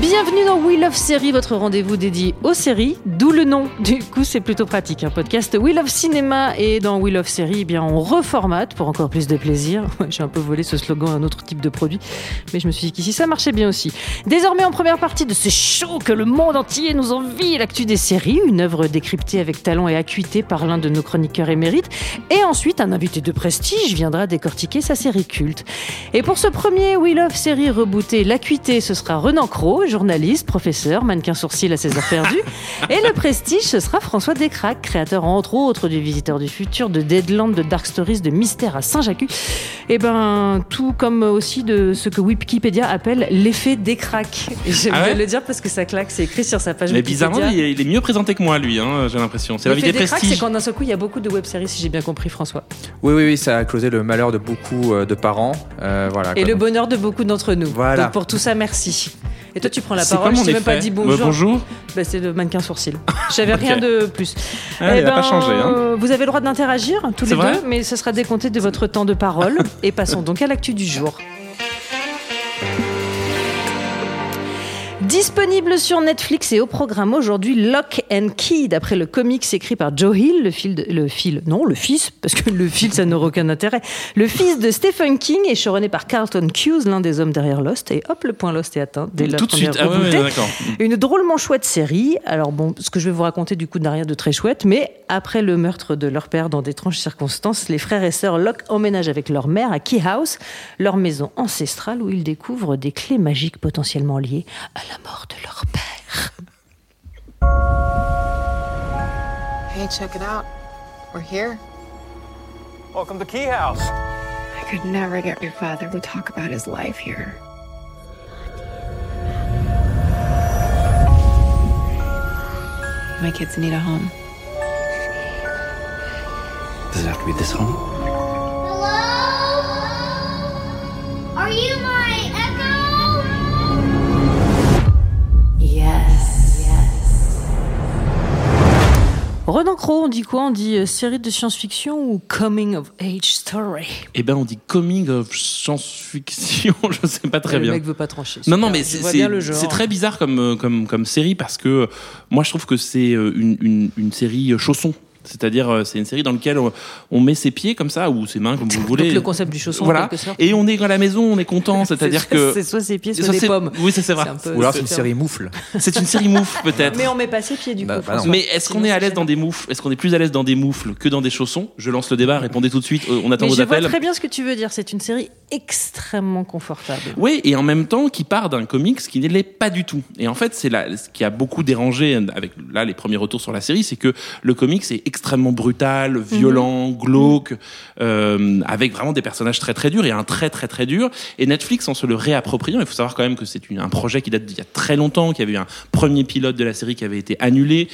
Bisous. Bienvenue dans We Love Série, votre rendez-vous dédié aux séries, d'où le nom. Du coup, c'est plutôt pratique. Un podcast We Love Cinéma et dans We Love Série, eh bien, on reformate pour encore plus de plaisir. J'ai un peu volé ce slogan à un autre type de produit, mais je me suis dit qu'ici ça marchait bien aussi. Désormais, en première partie de ce show que le monde entier nous envie, l'actu des séries, une œuvre décryptée avec talent et acuité par l'un de nos chroniqueurs émérites. Et ensuite, un invité de prestige viendra décortiquer sa série culte. Et pour ce premier We Love Série rebooté, l'acuité, ce sera Renan Cros, journaliste, professeur, mannequin sourcil à ses heures perdues. Et le prestige, ce sera François Descraques, créateur entre autres du Visiteur du Futur, de Deadland, de Dark Stories, de Mystère à Saint-Jacques. Et ben, tout comme aussi de ce que Wikipédia appelle l'effet Descraques. J'aime Ah ouais bien le dire parce que ça claque, c'est écrit sur sa page Mais Wikipédia. bizarrement, il est, il est mieux présenté que moi, lui, hein, j'ai l'impression. C'est L'effet l'invité Descraques, c'est quand d'un seul coup, il y a beaucoup de web-séries, si j'ai bien compris, François. Oui, oui, oui, ça a causé le malheur de beaucoup euh, de parents. Euh, voilà. Et quoi. le bonheur de beaucoup d'entre nous. Voilà. Donc pour tout ça, merci. Et toi, tu prends la parole. Je t'ai même pas dit Ouais, bonjour. bonjour. Bah, c'est le mannequin sourcil. J'avais rien de plus. Ah, a pas changé, hein. Vous avez le droit d'interagir tous les deux, mais ce sera décompté de votre temps de parole. Et passons donc à l'actu du jour. Disponible sur Netflix et au programme aujourd'hui Lock and Key, d'après le comics écrit par Joe Hill, le fil, de- le fil, non, le fils, parce que le fil, ça n'aurait aucun intérêt. Le fils de Stephen King et showrunné par Carlton Cuse, l'un des hommes derrière Lost. Et hop, le point Lost est atteint dès la Tout de suite. Ah ouais, ouais, rebootée. d'accord. Une drôlement chouette série. Alors bon, ce que je vais vous raconter du coup n'a rien de très chouette, mais après le meurtre de leur père dans d'étranges circonstances, les frères et sœurs Locke emménagent avec leur mère à Key House, leur maison ancestrale où ils découvrent des clés magiques potentiellement liées à la mort de leur père. Hey, check it out. We're here. Welcome to Key House. I could never get your father to talk about his life here. My kids need a home. Does it have to be this home? Renan Cros, on dit quoi? On dit euh, série de science-fiction ou coming of age story? Eh ben, on dit coming of science-fiction, je sais pas très Le bien. mec veut pas trancher. Non, super. non, mais c'est le très bizarre comme, euh, comme, comme série parce que euh, moi je trouve que c'est une, une, une série chausson. C'est-à-dire, euh, c'est une série dans laquelle on, on met ses pieds comme ça ou ses mains comme vous voulez. Donc le concept du chausson, en Voilà. quelque sorte. Et on est à la maison, on est content. C'est-à-dire C'est- que c'est soit ses pieds, soit Ça, des pommes. Oui, ça c'est vrai. Peu- Ou alors c'est une série moufle. C'est une série moufle peut-être. Mais on met pas ses pieds du Bah, coup. bah. Mais est-ce qu'on est à l'aise dans des moufles? Est-ce qu'on est plus à l'aise dans des moufles que dans des chaussons? Je lance le débat, répondez tout de suite. euh, On attend Mais vos je vois appels. très bien ce que tu veux dire. C'est une série extrêmement confortable. Oui, et en même temps qui part d'un comics qui ne l'est pas du tout. Et en fait, c'est là ce qui a beaucoup dérangé avec là les premiers retours sur la série, c'est que le comics est extrêmement brutal, violent, glauque, euh, avec vraiment des personnages très très durs et un très très très dur. Et Netflix, en se le réappropriant, il faut savoir quand même que c'est un projet qui date d'il y a très longtemps, qu'il y avait eu un premier pilote de la série qui avait été annulé.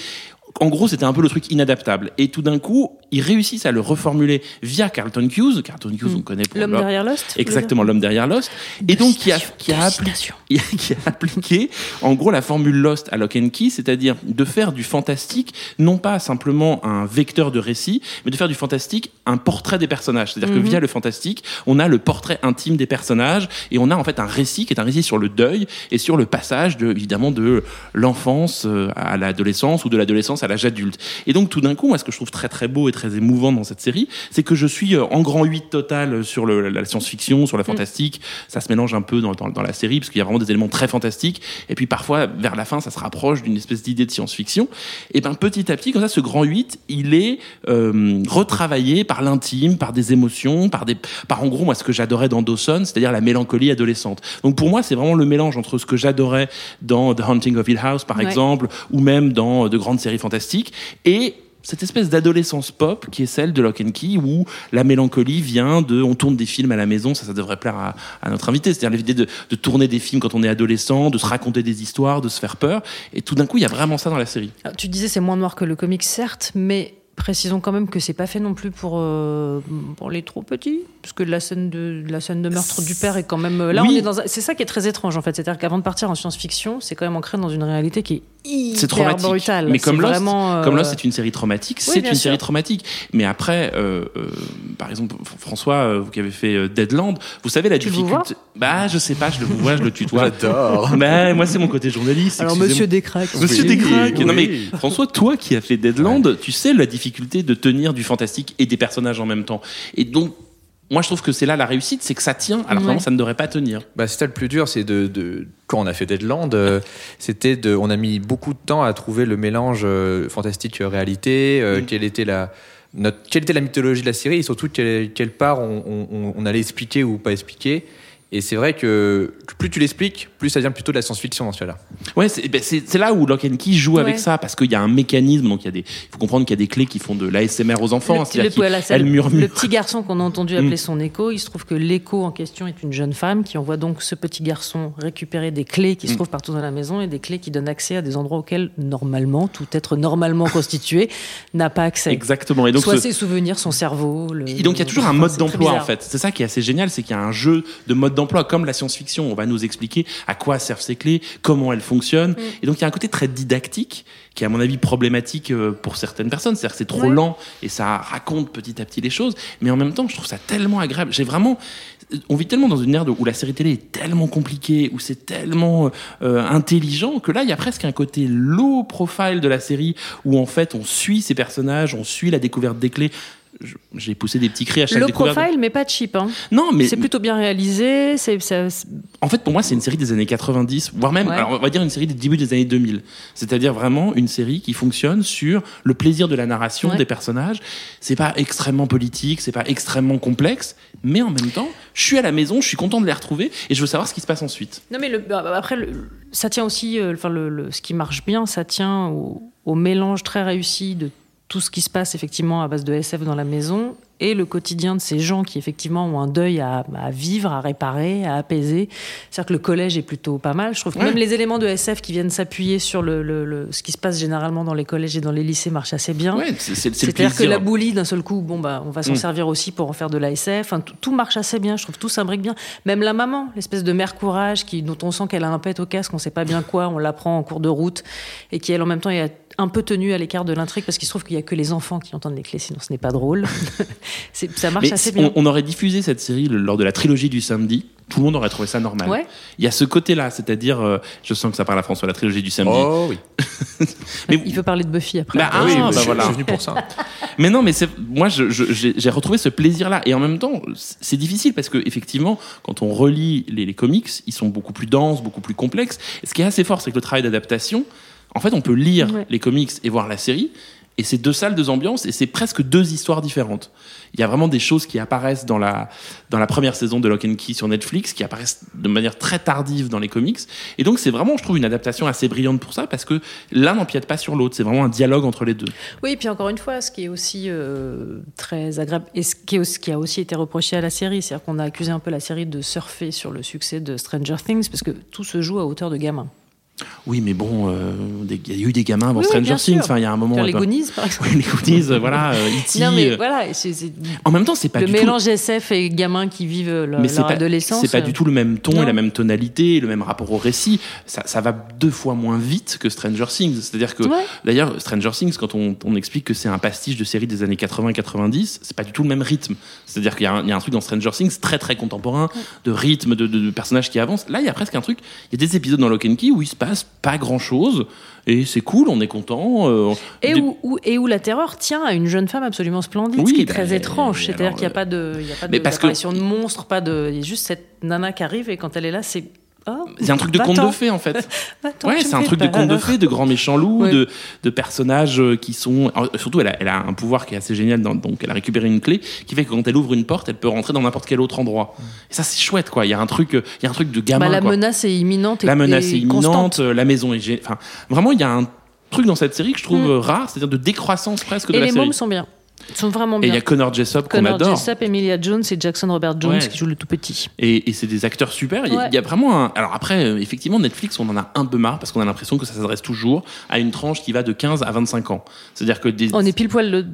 En gros, c'était un peu le truc inadaptable. Et tout d'un coup, ils réussissent à le reformuler via Carlton Cuse. Carlton Cuse, on connaît pour L'homme leur- derrière Lost. Exactement, l'homme derrière Lost. Et donc, qui a, qui, a appli- qui a appliqué, en gros, la formule Lost à Lock and Key, c'est-à-dire de faire du fantastique, non pas simplement un vecteur de récit, mais de faire du fantastique un portrait des personnages. C'est-à-dire que via le fantastique, on a le portrait intime des personnages et on a en fait un récit qui est un récit sur le deuil et sur le passage, de, évidemment, de l'enfance euh, à l'adolescence ou de l'adolescence à l'âge adulte. Et donc, tout d'un coup, moi, ce que je trouve très très beau et très émouvant dans cette série, c'est que je suis euh, en grand 8 total sur le, la science-fiction, sur la fantastique. Ça se mélange un peu dans, dans, dans la série, parce qu'il y a vraiment des éléments très fantastiques. Et puis parfois, vers la fin, ça se rapproche d'une espèce d'idée de science-fiction. Et ben petit à petit, comme ça, ce grand 8, il est euh, retravaillé par l'intime, par des émotions, par des, par en gros, moi, ce que j'adorais dans Dawson, c'est-à-dire la mélancolie adolescente. Donc pour moi, c'est vraiment le mélange entre ce que j'adorais dans The Haunting of Hill House, par Ouais. exemple, ou même dans de grandes séries fantastiques, et cette espèce d'adolescence pop qui est celle de Lock and Key où la mélancolie vient de on tourne des films à la maison, ça ça devrait plaire à, notre invité, c'est-à-dire l'idée de, tourner des films quand on est adolescent, de se raconter des histoires, de se faire peur. Et tout d'un coup il y a vraiment ça dans la série. Tu disais c'est moins noir que le comic, certes, mais précisons quand même que c'est pas fait non plus pour, euh, pour les trop petits, parce que la scène de, la scène de meurtre du père est quand même. euh, Là, Oui. on est dans. un- C'est ça qui est très étrange en fait, c'est-à-dire qu'avant de partir en science-fiction, c'est quand même ancré dans une réalité qui est hyper C'est traumatique. brutale. Mais comme C'est Lost, vraiment, euh, comme Lost, c'est une série traumatique. Oui, c'est une sûr. série traumatique. Mais après, euh, euh, par exemple, François, euh, vous qui avez fait Deadland, vous savez la Tu difficulté. Bah, je sais pas, je le vois, je le tutoie. J'adore. Bah, moi, c'est mon côté journaliste. Alors. Monsieur Descraques. Monsieur Oui, Descraques. Non mais oui. François, toi qui as fait Deadland, tu sais la difficulté de tenir du fantastique et des personnages en même temps. Et donc, moi je trouve que c'est là la réussite, c'est que ça tient, alors Ouais. vraiment ça ne devrait pas tenir. Bah, c'était le plus dur, c'est de, de- quand on a fait Deadland, euh, c'était de, on a mis beaucoup de temps à trouver le mélange euh, fantastique euh, réalité, Mm. quelle était la notre, quelle était la mythologie de la série et surtout quelle, quelle part on, on- on allait expliquer ou pas expliquer. Et c'est vrai que plus tu l'expliques, plus ça devient plutôt de la science-fiction dans ce cas-là. Ouais, c'est ben, c'est- là où Lock and Key joue avec Ouais. ça, parce qu'il y a un mécanisme, donc il y a des, il faut comprendre qu'il y a des clés qui font de l'ASMR aux enfants. Le, hein, le- c'est elles le- petit garçon qu'on a entendu appeler Mm. son écho, il se trouve que l'écho en question est une jeune femme qui envoie donc ce petit garçon récupérer des clés qui se Mm. trouvent partout dans la maison et des clés qui donnent accès à des endroits auxquels normalement tout être normalement constitué n'a pas accès. Exactement. Et donc, Soit ce- ses souvenirs, son cerveau. le- Et donc il y a toujours un mode d'emploi en fait. C'est ça qui est assez génial, c'est qu'il y a un jeu de mode d'emploi comme la science-fiction. On va nous expliquer à quoi servent ces clés, comment elles fonctionnent. Mm. Et donc il y a un côté très didactique qui est à mon avis problématique euh, pour certaines personnes. C'est-à-dire que c'est trop Ouais. lent et ça raconte petit à petit les choses. Mais en même temps, je trouve ça tellement agréable. J'ai vraiment, on vit tellement dans une ère où la série télé est tellement compliquée, où c'est tellement euh, intelligent que là il y a presque un côté low profile de la série où en fait on suit ces personnages, on suit la découverte des clés. J'ai poussé des petits cris à chaque Le découverte. profile, mais pas cheap. Hein. Non, mais C'est plutôt bien réalisé. C'est, ça- c'est- en fait, pour moi, c'est une série des années 90, voire même, Ouais. alors, on va dire une série des débuts des années 2000. C'est-à-dire vraiment une série qui fonctionne sur le plaisir de la narration Ouais. des personnages. C'est pas extrêmement politique, c'est pas extrêmement complexe, mais en même temps, je suis à la maison, je suis content de les retrouver et je veux savoir ce qui se passe ensuite. Non mais le- bah, après le- ça tient aussi euh, enfin le, le- ce qui marche bien ça tient au, au mélange très réussi de tout ce qui se passe effectivement à base de SF dans la maison et le quotidien de ces gens qui effectivement ont un deuil à, à vivre, à réparer, à apaiser. C'est-à-dire que le collège est plutôt pas mal. Je trouve que Ouais. même les éléments de SF qui viennent s'appuyer sur le, le- le- ce qui se passe généralement dans les collèges et dans les lycées marchent assez bien. Ouais, C'est-à-dire que la boulie, d'un seul coup, bon bah, on va s'en Mm. servir aussi pour en faire de la SF. Enfin, tout, tout marche assez bien. Je trouve tout s'imbrique bien. Même la maman, l'espèce de mère courage, qui, dont on sent qu'elle a un pet au casque, on sait pas bien quoi, on l'apprend en cours de route, et qui elle en même temps est un peu tenue à l'écart de l'intrigue parce qu'il se trouve qu'il y a que les enfants qui entendent les clés, sinon ce n'est pas drôle. C'est- ça marche Mais assez bien. on, on aurait diffusé cette série lors de la trilogie du samedi, tout le monde aurait trouvé ça normal. Ouais. Il y a ce côté-là, c'est-à-dire, euh, je sens que ça parle à François, la trilogie du samedi. Oh oui. Mais Il veut parler de Buffy après. Bah, ah, oui, bah je, voilà. je suis venu pour ça. Mais non, mais c'est moi, je- je- j'ai j'ai retrouvé ce plaisir-là, et en même temps, c'est difficile parce que effectivement, quand on relit les, les comics, ils sont beaucoup plus denses, beaucoup plus complexes. Et ce qui est assez fort, c'est que le travail d'adaptation, en fait, on peut lire Ouais. les comics et voir la série. Et c'est deux salles, deux ambiances, et c'est presque deux histoires différentes. Il y a vraiment des choses qui apparaissent dans la, dans la première saison de Lock and Key sur Netflix, qui apparaissent de manière très tardive dans les comics. Et donc, c'est vraiment, je trouve, une adaptation assez brillante pour ça, parce que l'un n'empiète pas sur l'autre. C'est vraiment un dialogue entre les deux. Oui, et puis encore une fois, ce qui est aussi euh, très agréable, et ce qui, ce qui a aussi été reproché à la série, c'est-à-dire qu'on a accusé un peu la série de surfer sur le succès de Stranger Things, parce que tout se joue à hauteur de gamins. Oui, mais bon, euh, il y a eu des gamins avant Oui, Stranger Things. Enfin, il y a un moment. Euh, les pas- Goonies, par exemple. Oui, les Goonies, euh, voilà, euh, E.T. Non, mais euh, voilà, En même temps, c'est pas le du mélange SF et gamins qui vivent leur. Mais c'est leur pas, adolescence. c'est pas du tout le même ton Non. et la même tonalité, le même rapport au récit. Ça, ça va deux fois moins vite que Stranger Things. C'est-à-dire que, Ouais. d'ailleurs, Stranger Things, quand on, on explique que c'est un pastiche de série des années 80-90, c'est pas du tout le même rythme. C'est-à-dire qu'il y, a un- il y a un truc dans Stranger Things très très contemporain, de rythme, de, de- de personnages qui avancent. Là, il y a presque un truc. Il y a des épisodes dans Lock and Key où il se passe pas grand-chose et c'est cool, on est content. euh, Et des- où, où- et où la terreur tient à une jeune femme absolument splendide, Oui, ce qui est bah, très étrange. C'est-à-dire qu'il n'y a pas de, il y a pas mais de parce que- d'apparition de monstre, pas de, il y a juste cette nana qui arrive et quand elle est là, c'est y a un truc de conte de fées en fait. Ouais, c'est un truc de conte de fées, de grands méchants loups, Ouais. de, de personnages euh, qui sont. alors, surtout, elle a, elle a un pouvoir qui est assez génial. dans- donc, elle a récupéré une clé qui fait que quand elle ouvre une porte, elle peut rentrer dans n'importe quel autre endroit. Et ça, c'est chouette, quoi. Il y a un truc, euh, il y a un truc de gamin. Bah, la quoi. menace est imminente et la menace et est imminente, constante. euh, la maison est. Enfin, vraiment, il y a un truc dans cette série que je trouve Mm. rare, c'est-à-dire de décroissance presque de Et la les série. mômes sont bien. Ils sont vraiment Et il bien. y a Connor Jessop qu'on Connor adore. Jessup, Emilia Jones et Jackson Robert Jones Ouais. qui jouent le tout petit. Et, et c'est des acteurs super. Il y, a- Ouais. il y a vraiment un. Alors après, euh, effectivement, Netflix, on en a un peu marre parce qu'on a l'impression que ça s'adresse toujours à une tranche qui va de 15 à 25 ans. C'est-à-dire que des. On est pile poil le.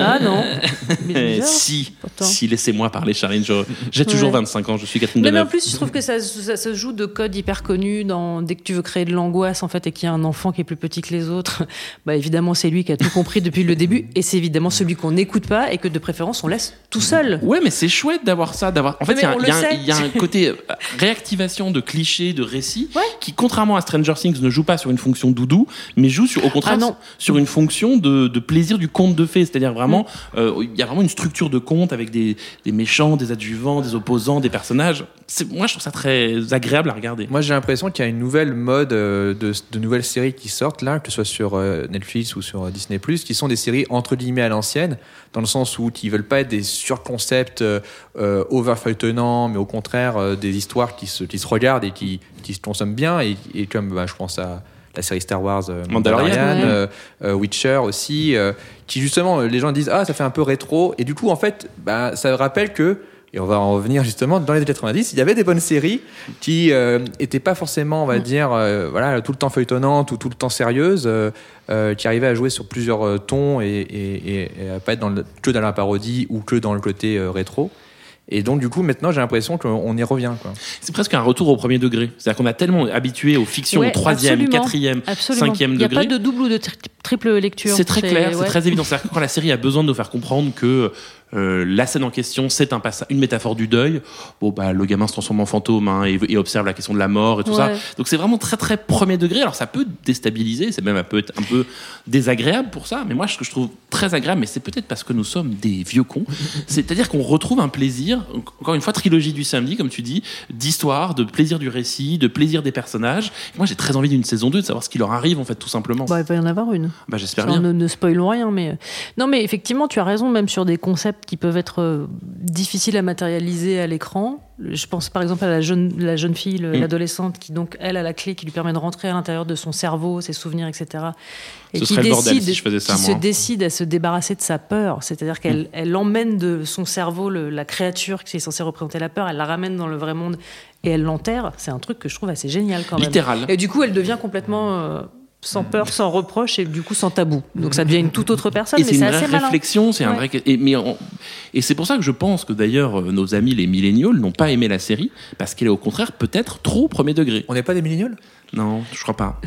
Ah non. Mais si, pourtant. si, laissez-moi parler, Charline. J'ai toujours Ouais. 25 ans, je suis Catherine Non, mais en plus, je trouve que ça, ça se joue de codes hyper connus dans, dès que tu veux créer de l'angoisse, en fait, et qu'il y a un enfant qui est plus petit que les autres. Bah, évidemment, c'est lui qui a tout compris depuis le début, et c'est évidemment celui qu'on n'écoute pas et que de préférence on laisse tout seul. Ouais, mais c'est chouette d'avoir ça. d'avoir. En fait, il y a un- y, a côté euh, réactivation de clichés, de récits, Ouais. qui, contrairement à Stranger Things, ne joue pas sur une fonction doudou, mais joue sur, au contraire Ah non. sur une fonction de, de plaisir du conte de fées. C'est-à-dire vraiment, Mm. euh, il y a vraiment une structure de conte avec des, des méchants, des adjuvants, des opposants, des personnages. Moi, je trouve ça très agréable à regarder. Moi, j'ai l'impression qu'il y a une nouvelle mode euh, de, de nouvelles séries qui sortent là, que ce soit sur Netflix ou sur Disney+, qui sont des séries entre guillemets à l'ancienne, dans le sens où ils veulent pas être des surconcepts euh, euh, over-feuilletonnants, mais au contraire euh, des histoires qui se, qui se regardent et qui, qui se consomment bien. Et, et comme bah, je pense à la série Star Wars euh, Mandalorian. Mandalorian, Ouais. Witcher aussi, qui justement, les gens disent ah ça fait un peu rétro, et du coup en fait, bah, ça rappelle que et on va en revenir justement dans les années 90, il y avait des bonnes séries qui euh, étaient pas forcément, on va dire, euh, voilà, tout le temps feuilletonnantes ou tout le temps sérieuses, euh, euh, qui arrivaient à jouer sur plusieurs euh, tons et, et, et- et à pas être dans le- que dans la parodie ou que dans le côté euh, rétro. Et donc du coup maintenant j'ai l'impression qu'on y revient. C'est presque un retour au premier degré. C'est-à-dire qu'on a tellement habitué aux fictions Ouais, au troisième, absolument. quatrième, Absolument. cinquième Il n'y a degré. pas de double ou de tri- triple lecture. C'est très clair, c'est ouais. très évident. C'est-à-dire que quand la série a besoin de nous faire comprendre que euh, la scène en question, c'est un une métaphore du deuil, bon, bah, le gamin se transforme en fantôme hein, et, et observe la question de la mort et tout ça. Donc c'est vraiment très très premier degré. Alors ça peut déstabiliser, c'est même un peu, un peu désagréable pour ça, mais moi ce que je trouve très agréable, mais c'est peut-être parce que nous sommes des vieux cons, c'est-à-dire qu'on retrouve un plaisir, encore une fois, trilogie du samedi, comme tu dis, d'histoire, de plaisir du récit, de plaisir des personnages. Moi j'ai très envie d'une saison 2, de savoir ce qui leur arrive en fait tout simplement. Bah, il va y en avoir une. Bah, j'espère bien. ne, ne spoilons rien, mais non, mais effectivement, tu as raison, même sur des concepts qui peuvent être euh, difficiles à matérialiser à l'écran. Je pense par exemple à la jeune, la jeune fille, le- Mm. l'adolescente, qui donc elle a la clé qui lui permet de rentrer à l'intérieur de son cerveau, ses souvenirs, etc. Et Ce qui serait le bordel décide, si je faisais ça, qui. Mm. se décide à se débarrasser de sa peur, c'est-à-dire qu'elle elle emmène de son cerveau le- la créature qui est censée représenter la peur, elle la ramène dans le vrai monde et elle l'enterre. C'est un truc que je trouve assez génial quand même. Littéral. Et du coup, elle devient complètement euh, sans peur, sans reproche et du coup sans tabou. Donc ça devient une toute autre personne, Et mais c'est une vraie réflexion, c'est un Ouais. vrai. Et, mais on- et c'est pour ça que je pense que d'ailleurs euh, nos amis les milléniaux n'ont pas aimé la série parce qu'elle est au contraire peut-être trop premier degré. On n'est pas des millénials Non, je crois pas.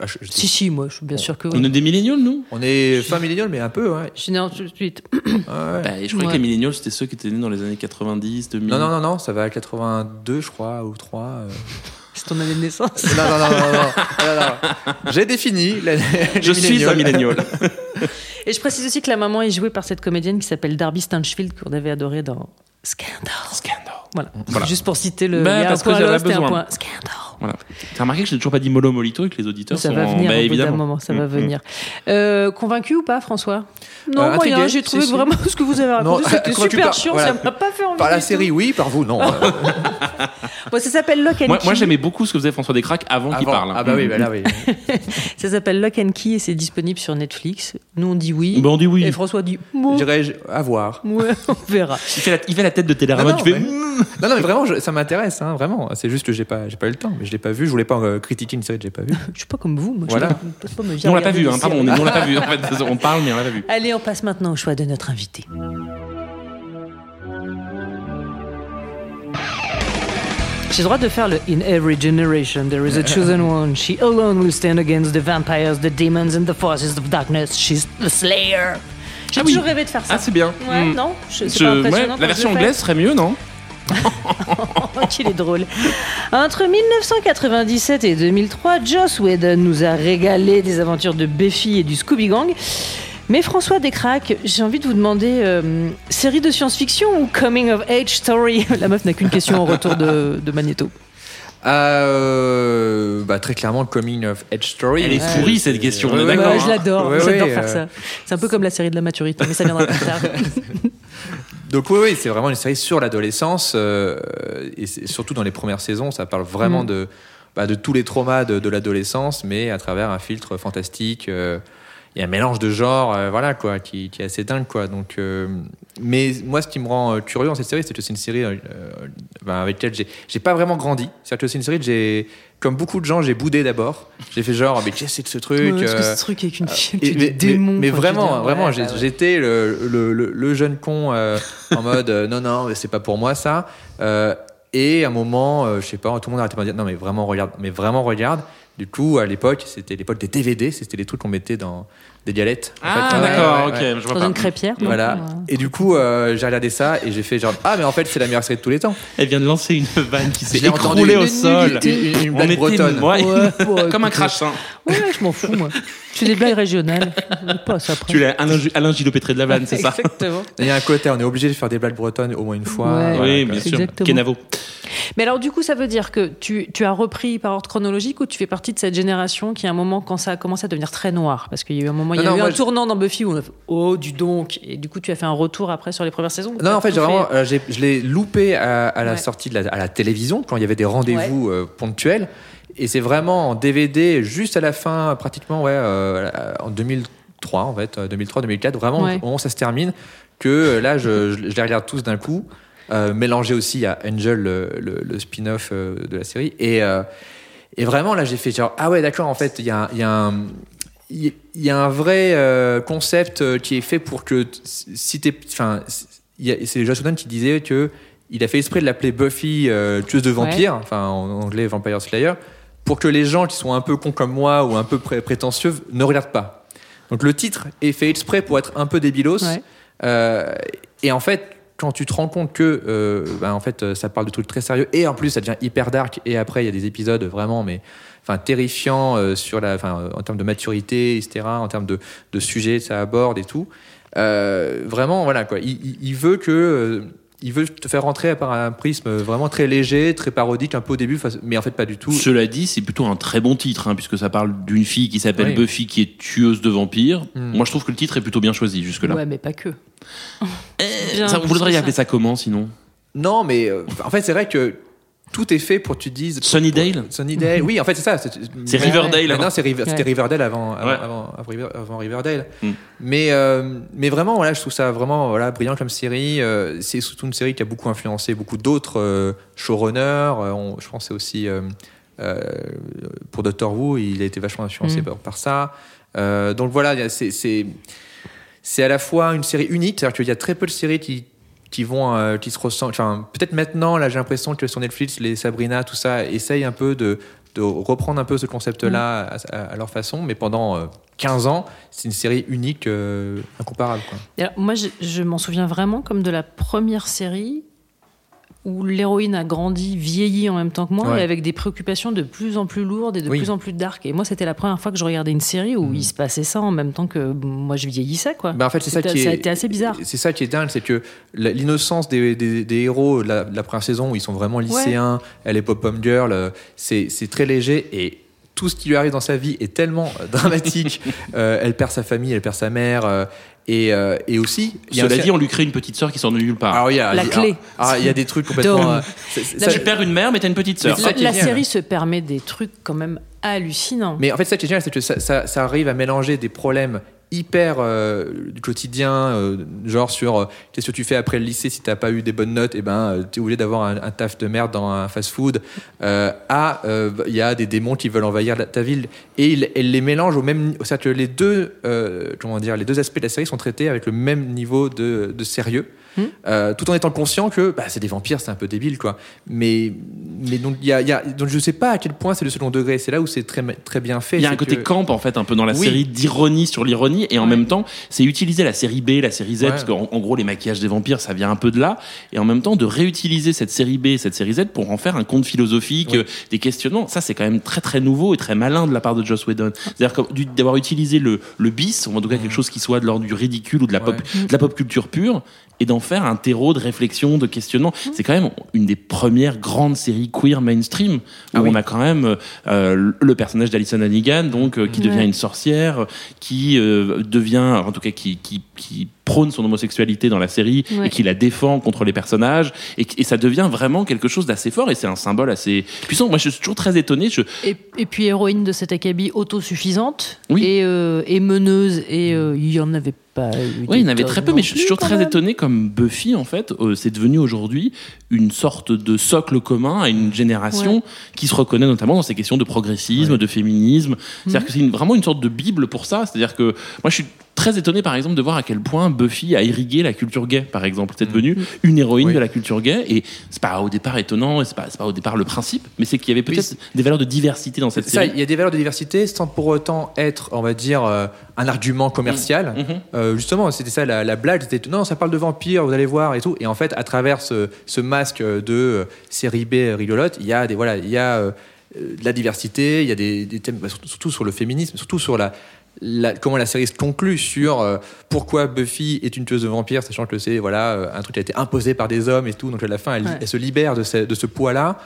Ah, je- je- Si, si, moi, je suis bien sûr que On oui. est des milléniaux, nous? On est fin millénial mais un peu ouais. Je suis né en tout de suite. Ouais, bah, Je croyais Ouais. que les milléniaux c'était ceux qui étaient nés dans les années 90, 2000. Non non non non, ça va à 82 je crois ou 3. euh. C'est ton année de naissance. non non non non non. non, non. J'ai défini la- Je les suis un millénial. Et je précise aussi que la maman est jouée par cette comédienne qui s'appelle Darby Stanchfield, qu'on avait adoré dans Scandal. Scandal. Voilà. Voilà. Juste pour citer le. A parce un que point j'avais et un besoin. point Scandal. Voilà. T'as remarqué que j'ai toujours pas dit Molo Molito et que les auditeurs Ça sont va en- venir bah, au bout d'un évidemment. moment, ça va Mm, venir. Euh, convaincu ou pas, François? Non, Euh, moyen. intrigué, J'ai trouvé si, que si. vraiment ce que vous avez raconté, c'était super par- chiant, voilà. ça m'a pas fait envie. Par la série oui, par vous non. Bon, ça s'appelle Lock and Moi, Key. moi, j'aimais beaucoup ce que faisait François Descraques avant, qu'il parle. Ah bah oui, bah là oui. Ça s'appelle Lock and Key et c'est disponible sur Netflix. Nous, on dit oui. Bah, on dit oui. Et François dit moi. Dirais-je à voir. Ouais, on verra. Il fait, la, il fait la tête de Télérama, tu fais. mais- Non, non, mais vraiment, ça m'intéresse, hein, vraiment. C'est juste que j'ai pas, j'ai pas eu le temps, je l'ai pas vu. Je voulais pas euh, critiquer une série que j'ai pas vue. Je suis pas comme vous. Moi, Voilà. Je peux pas me on l'a pas vu, hein, pardon, on, on l'a pas vu. En fait, on parle, mais on l'a pas vu. Allez, on passe maintenant au choix de notre invité. J'ai le droit de faire le In every generation there is a chosen one. She alone will stand against the vampires, the demons and the forces of darkness. She's the Slayer. J'ai Ah oui. toujours rêvé de faire ça. Ah, c'est bien. Ouais, Mm. non Je- Je- pas ouais, la version anglaise serait mieux, non? Oh, qu'il est drôle. Entre 1997 et 2003, Joss Whedon nous a régalé des aventures de Buffy et du Scooby Gang. Mais François Descraques, j'ai envie de vous demander, euh, série de science-fiction ou coming of age story? La meuf n'a qu'une question en retour de, de Magneto. Euh, bah, très clairement, Coming of Edge Story. Elle est pourrie, cette question, on est d'accord. Ouais, hein. je l'adore, Ouais, j'adore ouais, faire euh, ça. C'est un peu comme la série de la maturité, mais ça viendra plus tard. Donc oui, oui, c'est vraiment une série sur l'adolescence euh, et surtout dans les premières saisons, ça parle vraiment Mm. de bah, de tous les traumas de, de l'adolescence, mais à travers un filtre fantastique. euh, il y a un mélange de genres, euh, voilà quoi, qui, qui est assez dingue quoi. Donc, euh, mais moi, ce qui me rend curieux dans cette série, c'est que c'est une série ben, avec laquelle j'ai, j'ai pas vraiment grandi. C'est-à-dire que c'est une série que j'ai, comme beaucoup de gens, j'ai boudé d'abord. J'ai fait genre, mais qu'est-ce que c'est ce truc Ouais, que euh, ce truc avec une fille, et- avec mais, des démons. mais- vraiment, dire, vraiment, ouais, j'étais le, le, le- le jeune con euh, en mode euh, non, non, mais c'est pas pour moi ça. Euh, et à un moment, euh, je sais pas, tout le monde arrêtait de me dire non, mais vraiment, regarde, mais vraiment, regarde. Du coup, à l'époque, c'était l'époque des DVD, c'était les trucs qu'on mettait dans des galettes. en Ah, fait. Ouais, d'accord, ouais, ok, ouais. je vois Dans pas. une crêpière. Voilà. Et du coup, euh, j'ai regardé ça et j'ai fait genre ah mais en fait c'est la meilleure série de tous les temps. Elle vient de lancer une vanne qui s'est écroulée au sol. Une, une- blague bretonne. Comme un hein. Ouais, je m'en fous, moi. Je fais des blagues régionales. Pas ça après. Tu l'as Alain, Alain Gilopétré de la vanne, c'est ça? Exactement. Il y a un côté, on est obligé de faire des blagues bretonnes au moins une fois. Ouais. Voilà, Oui, bien sûr. Kenavo. Mais alors, du coup, ça veut dire que tu, tu as repris par ordre chronologique ou tu fais partie de cette génération qui, à un moment, quand ça a commencé à devenir très noir? Parce qu'il y a eu un moment, il y a Non, eu un je- tournant dans Buffy où on a fait Oh, du donc Et du coup, tu as fait un retour après sur les premières saisons? Non, en fait, j'ai vraiment, euh, je l'ai loupé à, à la Ouais. sortie de la, à la télévision quand il y avait des rendez-vous euh, ponctuels. Et c'est vraiment en DVD juste à la fin, pratiquement, ouais, euh, en 2003, en fait, 2003-2004, vraiment, Ouais. au moment où ça se termine, que là, je les regarde tous d'un coup, euh, mélangé aussi à Angel, le, le- le spin-off euh, de la série. Et, euh, et vraiment, là, j'ai fait genre, ah ouais, d'accord, en fait, il y a, il y a un. Il y a un vrai euh, concept qui est fait pour que si t'es, enfin, c'est Whedon qui disait que il a fait exprès de l'appeler Buffy euh, tueuse de vampires, enfin en anglais Vampire Slayer, pour que les gens qui sont un peu cons comme moi ou un peu pré- prétentieux ne regardent pas. Donc le titre est fait exprès pour être un peu débilos. Ouais. Euh, et en fait, quand tu te rends compte que, euh, ben, en fait, euh, ça parle de trucs très sérieux et en plus ça devient hyper dark et après il y a des épisodes vraiment, mais enfin terrifiants euh, sur la, en termes de maturité, etc., en termes de, de sujets que ça aborde et tout. Vraiment, voilà quoi. Il veut que il veut te faire rentrer par un prisme vraiment très léger, très parodique, un peu au début, mais en fait pas du tout. Cela dit, c'est plutôt un très bon titre, hein, puisque ça parle d'une fille qui s'appelle Oui. Buffy, qui est tueuse de vampires. Hmm. Moi, je trouve que le titre est plutôt bien choisi jusque-là. Ouais, mais pas que. Eh, ça, vous voudriez appeler ça. ça comment, sinon? Non, mais euh, en fait, c'est vrai que tout est fait pour que tu dises. Sunnydale Sunnydale, oui, en fait, c'est ça. C'est Riverdale, c'est River- c'était Ouais. Riverdale avant, avant, Ouais. avant- avant River- avant Riverdale. Mm. Mais, euh, mais vraiment, voilà, je trouve ça vraiment voilà, brillant comme série. Euh, c'est surtout une série qui a beaucoup influencé beaucoup d'autres euh, showrunners. Euh, on- je pense que c'est aussi euh, euh, pour Doctor Who, il a été vachement influencé Mm. par, par ça. Euh, donc voilà, c'est c'est à la fois une série unique, c'est-à-dire qu'il y a très peu de séries qui qui vont euh, qui se ressemblent enfin peut-être maintenant là j'ai l'impression que sur Netflix les Sabrina tout ça essayent un peu de, de reprendre un peu ce concept là à, à- à leur façon mais pendant euh, 15 ans c'est une série unique euh, incomparable quoi. Alors, moi, je, je m'en souviens vraiment comme de la première série où l'héroïne a grandi, vieilli en même temps que moi, Ouais. et avec des préoccupations de plus en plus lourdes et de Oui. plus en plus dark. Et moi, c'était la première fois que je regardais une série où il se passait ça en même temps que moi, je vieillissais, quoi. Ben, en fait c'est ça qui ça a est été assez bizarre. c'est ça qui est dingue c'est que l'innocence des, des, des héros de la, première saison où ils sont vraiment lycéens elle est pop-up girl euh, c'est très léger et tout ce qui lui arrive dans sa vie est tellement euh, dramatique. Euh, elle perd sa famille, elle perd sa mère. euh, et, euh, et aussi, il y a Cela aussi- dit, on lui crée une petite sœur qui sort de nulle part. alors, y a, La il y a- clé. ah, il y a des trucs complètement. Euh, c'est- c'est- Là, ça- tu perds une mère, mais t'as une petite sœur. La, série se permet des trucs quand même hallucinants. Mais en fait, ça qui est génial, c'est que ça, ça- ça arrive à mélanger des problèmes hyper euh, du quotidien, euh, genre sur euh, qu'est-ce que tu fais après le lycée si t'as pas eu des bonnes notes, et ben euh, t'es obligé d'avoir un, taf de merde dans un fast-food. À il y a des démons qui veulent envahir ta ville et elle les mélange au même, c'est-à-dire que les deux, comment dire, les deux aspects de la série sont traités avec le même niveau de, de sérieux. Hmm. Euh, tout en étant conscient que bah, c'est des vampires, c'est un peu débile, quoi. Mais, mais donc, y a, il y a- donc je sais pas à quel point c'est le second degré. C'est là où c'est très, très bien fait. Il y a un côté que- camp en fait un peu dans la Oui. série d'ironie sur l'ironie et en Ouais. même temps c'est utiliser la série B, la série Z Ouais. parce qu'en en gros les maquillages des vampires ça vient un peu de là et en même temps de réutiliser cette série B, et cette série Z pour en faire un conte philosophique, euh, des questionnements. Ça c'est quand même très très nouveau et très malin de la part de Joss Whedon. C'est-à-dire d'avoir utilisé le, le bis, ou en tout cas quelque chose qui soit de l'ordre du ridicule ou de la pop, de la pop culture pure et d'en faire un terreau de réflexion, de questionnement. C'est quand même une des premières grandes séries queer mainstream où Ah oui. on a quand même euh, le personnage d'Alison Hannigan, donc euh, qui Ouais. devient une sorcière, qui euh, devient, en tout cas qui, qui, qui prône son homosexualité dans la série Ouais. et qui la défend contre les personnages et, et ça devient vraiment quelque chose d'assez fort et c'est un symbole assez puissant. Moi, je suis toujours très étonné. Je, Et, et puis héroïne de cet acabit autosuffisante Oui. et, euh, et meneuse et euh, il y en avait pas eu Oui, il y en avait très peu, mais je suis toujours très même. étonné comme Buffy, en fait, euh, c'est devenu aujourd'hui une sorte de socle commun à une génération Ouais. qui se reconnaît notamment dans ces questions de progressisme, de féminisme. Mhm. C'est-à-dire que c'est vraiment une sorte de bible pour ça. C'est-à-dire que moi, je suis très étonné, par exemple, de voir à quel point Buffy a irrigué la culture gay, par exemple. C'est devenu une héroïne Oui. de la culture gay, et c'est pas au départ étonnant, c'est pas, pas au départ le principe, mais c'est qu'il y avait peut-être des valeurs de diversité dans cette Ça, série. il y a des valeurs de diversité sans pour autant être, on va dire, euh, un argument commercial. Mhm. Euh, justement, c'était ça la, la blague. C'était non, ça parle de vampires, vous allez voir et tout. Et en fait, à travers ce, ce masque de euh, série B rigolote, il y a des voilà, il y a euh, de la diversité, il y a des, des thèmes, bah, surtout sur le féminisme, surtout sur la, la- comment la série se conclut sur euh, pourquoi Buffy est une tueuse de vampires, sachant que c'est voilà euh, un truc qui a été imposé par des hommes et tout. Donc à la fin, elle, Ouais. elle se libère de ce, de ce poids-là.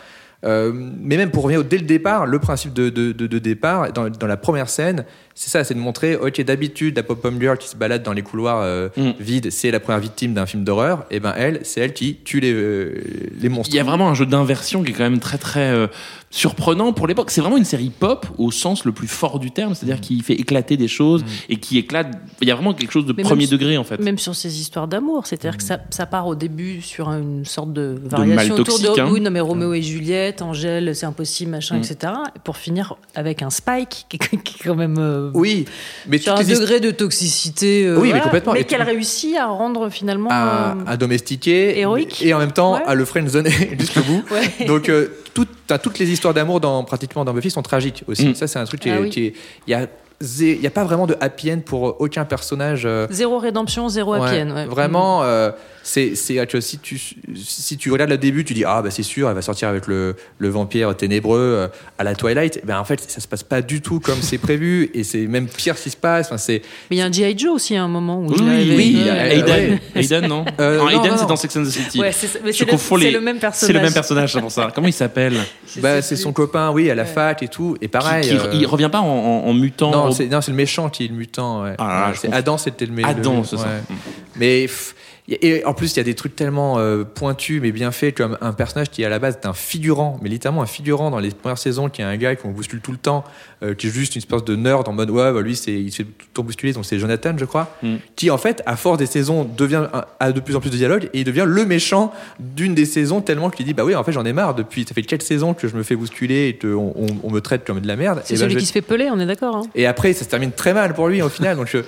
Euh, mais même pour revenir au- dès le départ, le principe de, de, de- de départ, dans, dans la première scène, c'est ça, c'est de montrer, ok, d'habitude, la pop-up girl qui se balade dans les couloirs euh, Mm. vides, c'est la première victime d'un film d'horreur, et ben elle, c'est elle qui tue les, euh, les monstres. Il y a vraiment un jeu d'inversion qui est quand même très très euh, surprenant pour l'époque. C'est vraiment une série pop au sens le plus fort du terme, c'est-à-dire Mm. qui fait éclater des choses et qui éclate. Il y a vraiment quelque chose de Mais premier degré en fait. Même sur ces histoires d'amour, c'est-à-dire que ça, ça part au début sur une sorte de mal variation autour toxique, de hein. oui, non mais Roméo et Juliette, Angèle, c'est impossible, machin, Mm. etc. Pour finir avec un Spike qui, est- qui est quand même euh, Oui, mais sur un degré de toxicité, euh, Oui, mais voilà, complètement. mais Et qu'elle réussit à rendre finalement. à, euh, à domestiquer héroïque. et en même temps Ouais. à le friendzoner jusqu'au bout. Ouais. Donc euh, tout- t'as- toutes les histoires d'amour dans pratiquement dans Buffy sont tragiques aussi. Mm. Ça c'est un truc qui Ah est, oui. qui est- il y a zé- il y a pas vraiment de happy end pour aucun personnage. euh, Zéro rédemption, zéro happy end, ouais. Vraiment, euh, c'est c'est que si tu si tu regardes le début, tu dis ah bah c'est sûr, elle va sortir avec le, le vampire ténébreux euh, à la Twilight. Ben en fait, ça se passe pas du tout comme c'est prévu et c'est même pire ce qui se passe. Enfin, c'est Mais il y a un G.I. Joe aussi à un moment où Oui, il oui, oui. Aiden. Aiden, non, Euh, Non, Aiden c'est dans Sex and the City. Ouais, c'est mais c'est le, confonds c'est les- le même C'est personnage. le même personnage, c'est pour ça. Comment il s'appelle bah, c'est son copain, oui, à la fac et tout. Et pareil. Qui- qui- euh, Il revient pas en, en- en mutant. non, au- c'est non, c'est le méchant qui est le mutant. Ouais. Ah là là, c'est. Adam, c'était le méchant. Adam, c'est ça. Mais pff, y- et en plus, il y a des trucs tellement euh, pointus mais bien faits, comme un personnage qui à la base est un figurant, mais littéralement un figurant dans les premières saisons, qui est un gars qu'on bouscule tout le temps, euh, qui est juste une espèce de nerd en mode ouais, bah, lui c'est il se fait tout le temps bousculer, donc c'est Jonathan, je crois, Mm. qui en fait, à force des saisons, devient un- a de plus en plus de dialogue et il devient le méchant d'une des saisons tellement qu'il dit bah oui, en fait j'en ai marre depuis ça fait quatre saisons que je me fais bousculer et qu'on on, on me traite comme de la merde. C'est et ben, celui je- qui se fait peler, on est d'accord. hein. et après, ça se termine très mal pour lui au final. Donc, je-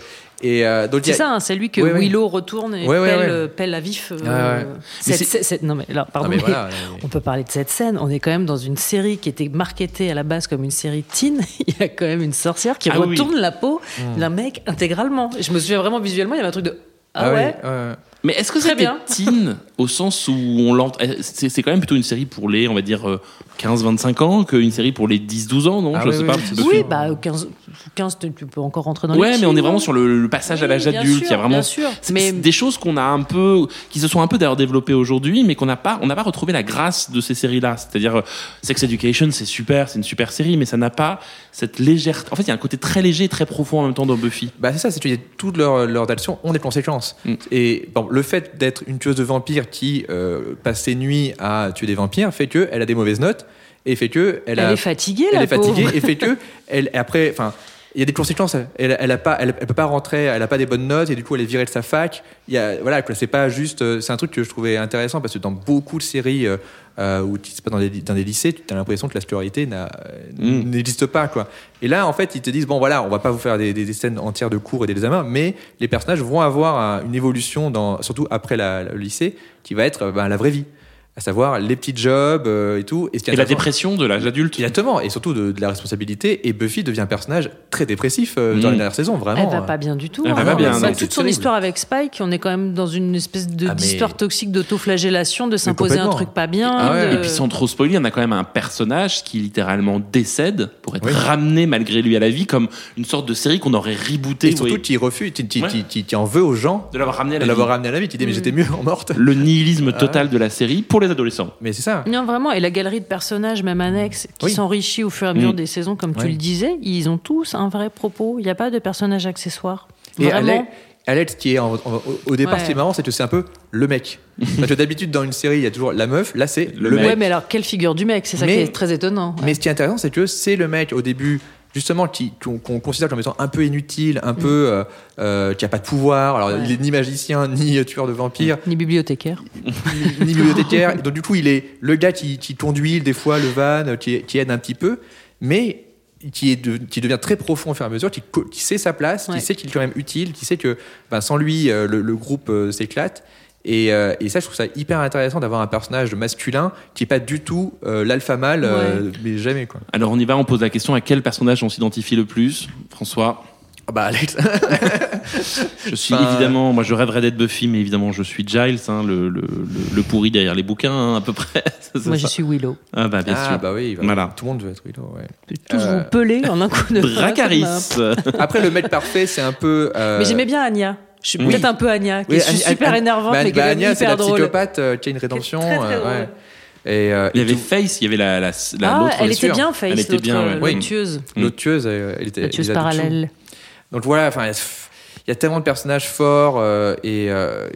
et euh, C'est a- ça, hein, c'est lui que. Willow retourne et ouais, pèle, ouais. euh, pèle à vif. euh. Mais cette- c'est- cette- cette- non mais là, pardon. Non, mais mais voilà, On peut parler de cette scène. On est quand même dans une série qui était marketée à la base comme une série teen. Il y a quand même une sorcière qui Ah oui, retourne la peau d'un mec intégralement. Je me souviens vraiment visuellement, il y avait un truc de ah, oui, ouais. ouais. Mais est-ce que Très c'est bien. teen au sens où on l'entend c'est, c'est quand même plutôt une série pour les, on va dire, euh, 15-25 ans qu'une série pour les 10-12 ans, non? Ah Je oui, sais oui, pas. oui, c'est bah 15, 15 tu tu peux encore rentrer dans les Ouais, mais on est vraiment non sur le, le passage à l'âge bien adulte. sûr, Il y a vraiment bien sûr. c'est- Mais- c'est des choses qu'on a un peu, qui se sont un peu d'ailleurs développées aujourd'hui, mais qu'on n'a pas, on n'a pas retrouvé la grâce de ces séries-là. C'est-à-dire, euh, Sex Education, c'est super, c'est une super série, mais ça n'a pas cette légèreté. En fait, il y a un côté très léger, très profond en même temps dans Buffy. Bah, c'est ça, c'est que toutes leurs, leurs actions ont des conséquences. Mm. Et bon, le fait d'être une tueuse de vampires qui euh, passe ses nuits à tuer des vampires fait qu'elle a des mauvaises notes et fait que elle, Elle a, est fatiguée, elle la est fatiguée pauvre. et fait que elle après, enfin. Il y a des conséquences. Elle, elle a pas, elle, elle peut pas rentrer. Elle a pas des bonnes notes et du coup elle est virée de sa fac. Il y a, voilà. C'est pas juste. euh, C'est un truc que je trouvais intéressant parce que dans beaucoup de séries euh, euh, où tu passe dans des, dans des lycées, tu as l'impression que la scolarité Mm. n'existe pas, quoi. Et là, en fait, ils te disent bon, voilà, on va pas vous faire des, des- scènes entières de cours et des examens, mais les personnages vont avoir un- une évolution dans, surtout après la- le lycée, qui va être ben, la vraie vie, à savoir les petits jobs euh, et tout. Et, ce qui est Et la dépression de l'âge adulte. Exactement, et surtout de, de la responsabilité. Et Buffy devient un personnage très dépressif euh, dans Mm. la dernière saison, vraiment. Elle va pas bien du tout. Elle va hein. pas bien, toute son terrible. histoire avec Spike, on est quand même dans une espèce de- Ah, mais- toxique d'autoflagellation, de s'imposer un truc pas bien. Ah ouais. de- Et puis sans trop spoiler, on a quand même un personnage qui littéralement décède pour être Oui. ramené malgré lui à la vie comme une sorte de série qu'on aurait rebooté. Et surtout, tu refuse, tu, en veux aux gens de l'avoir ramené à de la l'avoir vie. ramené à la vie. Tu dis, mais Mm. j'étais mieux en morte. Le nihilisme Ah total de la série pour les adolescents. Mais c'est ça. Non, vraiment. Et la galerie de personnages, même annexes, qui Oui. s'enrichit au fur et à mesure Mm. des saisons, comme tu le disais, ils ont tous un vrai propos. Il n'y a pas de personnages accessoires. Et Vraiment. Alex- Alex, qui est en- en- au- départ, Ouais. ce qui est marrant, c'est que c'est un peu le mec. Parce que d'habitude, dans une série, il y a toujours la meuf. Là, c'est Le le, mec. Ouais, mais alors quelle figure du mec? C'est ça Mais- qui est très étonnant. Mais ce qui est intéressant, c'est que c'est le mec au début, justement, qui- qu'on considère comme étant un peu inutile, un peu euh, euh, qui a pas de pouvoir. Alors, Mm. Ouais. il est ni magicien, ni tueur de vampires, Ni bibliothécaire. ni, ni bibliothécaire. Et donc, du coup, il est le gars qui, qui conduit des fois le van, qui, qui aide un petit peu, mais qui, est de- qui devient très profond au fur et à mesure, qui, sait sa place, Ouais. qui sait qu'il est quand même utile, qui sait que ben, sans lui, euh, le, le groupe euh, s'éclate. Et, euh, et ça, je trouve ça hyper intéressant d'avoir un personnage masculin qui est pas du tout euh, l'alpha mâle, euh, mais jamais quoi. Alors on y va, on pose la question à quel personnage on s'identifie le plus François? Ah bah Alex. Je suis Enfin, évidemment, moi je rêverais d'être Buffy, mais évidemment je suis Giles, hein, le, le, pourri derrière les bouquins, hein, à peu près. Moi, ça. je suis Willow. Ah bah bien ah sûr. bah oui, Voilà. tout le monde veut être Willow. Ouais. Tous Euh, vous pelez en un coup de Dracaris. Après le mec parfait, c'est un peu. euh, Mais j'aimais bien Anya. Je suis Oui. peut-être un peu Anya, qui oui, est super énervante, bah, mais qui bah, est Anya, c'est hyper la drôle. psychopathe euh, qui a une rédemption. Très, très euh, drôle. ouais. Et, euh, Il y avait tout- Face, il y avait la, la, la- Ah, elle était bien, Face, Elle était l'autre, bien, ouais. euh, Oui. l'autre tueuse. l'autre tueuse, euh, elle était. Parallèle. Donc voilà, enfin, il y a tellement de personnages forts euh, et. euh,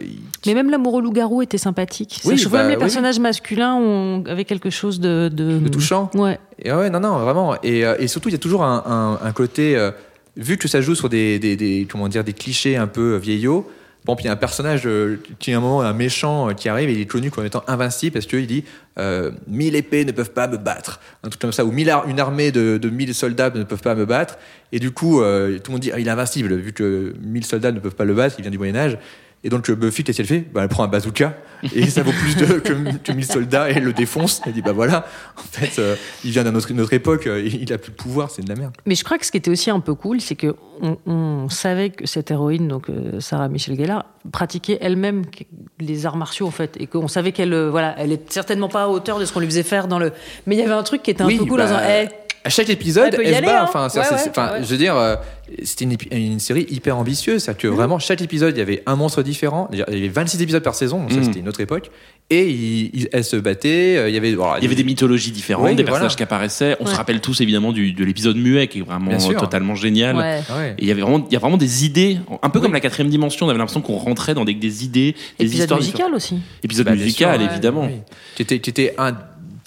Mais même l'amoureux loup-garou était sympathique. Oui, je trouve bah, même les oui. personnages masculins ont, avaient quelque chose de, de, De touchant. Ouais. Et ouais, non, non, vraiment. Et, et surtout, il y a toujours un, un- un côté, euh, vu que ça joue sur des, des, des- comment dire, des clichés un peu euh, vieillots. Bon, puis il y a un personnage euh, qui, à un moment, un méchant euh, qui arrive et il est connu comme étant invincible parce qu'il dit euh, mille épées ne peuvent pas me battre. Un truc comme ça, ou mille une armée de, de mille soldats ne peuvent pas me battre. Et du coup, euh, tout le monde dit ah, il est invincible, vu que mille soldats ne peuvent pas le battre, il vient du Moyen-Âge. Et donc, euh, Buffy, qu'est-ce qu'elle fait bah, Elle prend un bazooka et ça vaut plus de, que, que 1000 soldats et elle le défonce. Elle dit Bah voilà, en fait, euh, il vient d'une autre, époque, euh, il a plus de pouvoir, c'est de la merde. Mais je crois que ce qui était aussi un peu cool, c'est que on, on savait que cette héroïne, donc Sarah Michelle Gellar, pratiquait elle-même les arts martiaux en fait, et qu'on savait qu'elle, voilà, elle est certainement pas à hauteur de ce qu'on lui faisait faire dans le. Mais il y avait un truc qui était un Oui, peu cool bah, en disant, Eh, À chaque épisode, Elle se bat. hein. Enfin, Ouais, ouais, je veux dire, euh, c'était une, série hyper ambitieuse. C'est-à-dire que vraiment, chaque épisode, il y avait un monstre différent. Il y avait 26 épisodes par saison, donc ça, Mm. c'était une autre époque. Et il- il- elle se battait. euh, Il y avait, voilà, Il y avait des mythologies différentes, Oui, des voilà. personnages qui apparaissaient. On se rappelle tous évidemment du, de l'épisode muet qui est vraiment totalement génial. ouais. Ah ouais. Et il y avait vraiment, il y a vraiment des idées, un peu Oui. comme la quatrième dimension. On avait l'impression qu'on rentrait dans des, des idées, des Épisode histoires musical aussi. Épisode Bah, musical, sûr, ouais. évidemment. Oui. Qui était, qui était un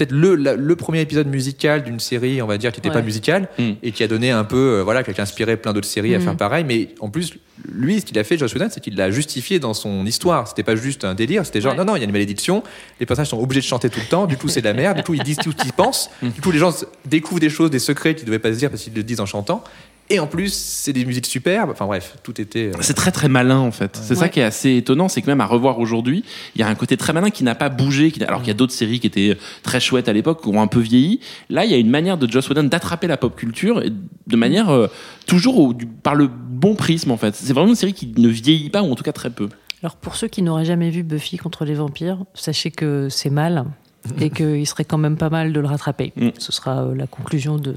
peut-être le, la- le premier épisode musical d'une série, on va dire, qui n'était Ouais. pas musical Mm. et qui a donné un peu, euh, voilà, qui a inspiré plein d'autres séries à Mm. faire pareil. Mais en plus, lui, ce qu'il a fait, Joss Whedon, c'est qu'il l'a justifié dans son histoire. C'était pas juste un délire, c'était genre, Ouais. non, non, il y a une malédiction, les personnages sont obligés de chanter tout le temps, du coup, c'est de la merde, du coup, ils disent tout ce qu'ils pensent, du coup, les gens découvrent des choses, des secrets qu'ils ne devaient pas se dire parce qu'ils le disent en chantant. Et en plus, c'est des musiques superbes. Enfin bref, tout était. euh, C'est très très malin en fait. C'est ça qui est assez étonnant, c'est que même à revoir aujourd'hui, il y a un côté très malin qui n'a pas bougé, qui- alors qu'il y a d'autres séries qui étaient très chouettes à l'époque, qui ont un peu vieilli. Là, il y a une manière de Joss Whedon d'attraper la pop culture et de manière euh, toujours au- du- par le bon prisme en fait. C'est vraiment une série qui ne vieillit pas ou en tout cas très peu. Alors pour ceux qui n'auraient jamais vu Buffy contre les vampires, sachez que c'est mal et qu'il serait quand même pas mal de le rattraper. Mm. Ce sera euh, la conclusion de,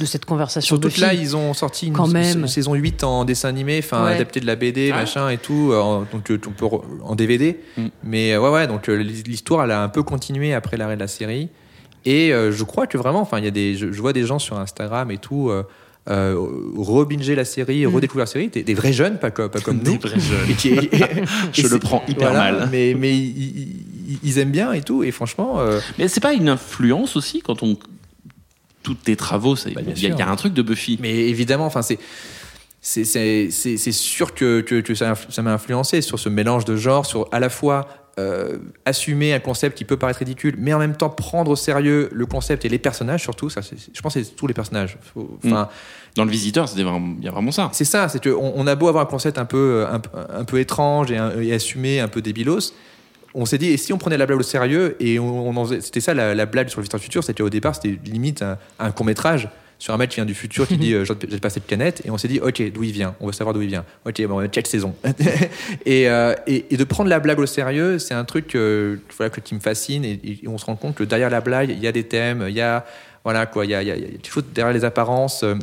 de cette conversation. Surtout que là, ils ont sorti une, Quand même. saison 8 en dessin animé, enfin Ouais. adapté de la BD, Ah. machin et tout, euh, en- donc euh, on peut re- en DVD. Mm. Mais ouais, ouais, donc l'histoire, elle a un peu continué après l'arrêt de la série. Et euh, je crois que vraiment, enfin, il y a des, je, je vois des gens sur Instagram et tout. Euh, euh, rebinger la série, Mm. redécouvrir la série, des, des vrais jeunes, pas, pas comme Des nous. vrais jeunes. Et qui- Je et le prends hyper voilà, mal. Mais, mais ils aiment bien et tout. Et franchement, euh, Mais c'est pas une influence aussi quand on tous tes travaux, Bah, il bien y, y a un truc de Buffy. Mais évidemment, enfin, c'est. C'est, sûr que, que, que ça, m'a influencé sur ce mélange de genres, sur à la fois euh, assumer un concept qui peut paraître ridicule, mais en même temps prendre au sérieux le concept et les personnages surtout. Ça, je pense que c'est tous les personnages. Enfin, Dans le visiteur, il y a vraiment ça. c'est ça, c'est que on, on a beau avoir un concept un peu, un, peu- un peu étrange et, un- et assumé, un peu débilos. On s'est dit, et si on prenait la blague au sérieux et on, on c'était ça la, la blague sur le du futur, c'était au départ, c'était limite un, un court métrage sur un mec qui vient du futur qui dit, euh, j'ai passé de canette, et on s'est dit, ok, d'où il vient, on veut savoir d'où il vient. Ok, bon, quelle saison. et, euh, et, et de prendre la blague au sérieux, c'est un truc euh, voilà, que- qui me fascine, et, et on se rend compte que derrière la blague, il y a des thèmes, il y a, voilà, quoi, il y a, il y a- il y a quelque chose derrière les apparences. euh,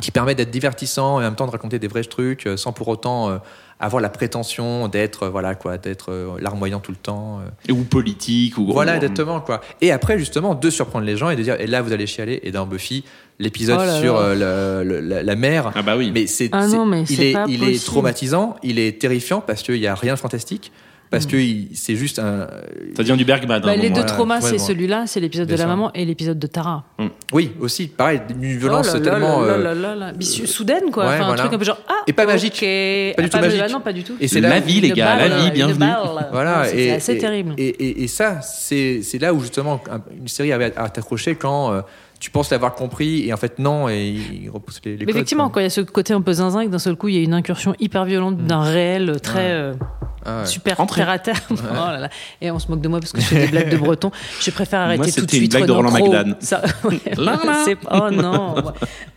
qui permet d'être divertissant et en même temps de raconter des vrais trucs euh, sans pour autant avoir la prétention d'être voilà quoi, d'être euh, larmoyant tout le temps. euh. Ou politique, ou Voilà, exactement quoi. Et après justement de surprendre les gens et de dire et là vous allez chialer. Et dans Buffy, l'épisode Oh sur là. euh, le- le- la, la mère. Ah bah oui. Mais c'est, Ah c'est- non, mais il c'est est, il est traumatisant, il est terrifiant parce qu'il y a rien de fantastique, parce Mm. que c'est juste un. Ça devient du Bergman. Bah, un les moment. deux traumas, c'est celui-là, c'est l'épisode de la maman et l'épisode de Tara. Oui, aussi, pareil, une violence Oh là là tellement. là euh, là là là. Mais su- soudaine, quoi. ouais, enfin, voilà. un truc un peu genre. Ah, Et pas magique. Pas du Ah, tout magique. ah, non, pas du tout. Et c'est La vie, les gars, la vie, bienvenue. Voilà, C'est assez terrible. Et, ça, c'est là où justement un- une série avait à t'accrocher quand euh, tu penses l'avoir compris et en fait non, et il repousse les, les Mais codes, effectivement, quoi. quand il y a ce côté un peu zinzin, que d'un seul coup, il y a une incursion hyper violente d'un réel très euh, Ah ouais. super Entrée. terre à terre. Oh là là. Et on se moque de moi parce que je fais des blagues de breton. Je préfère arrêter Moi, tout de c'était une suite. blague de Roland. McDan. Ça, ouais, Oh non.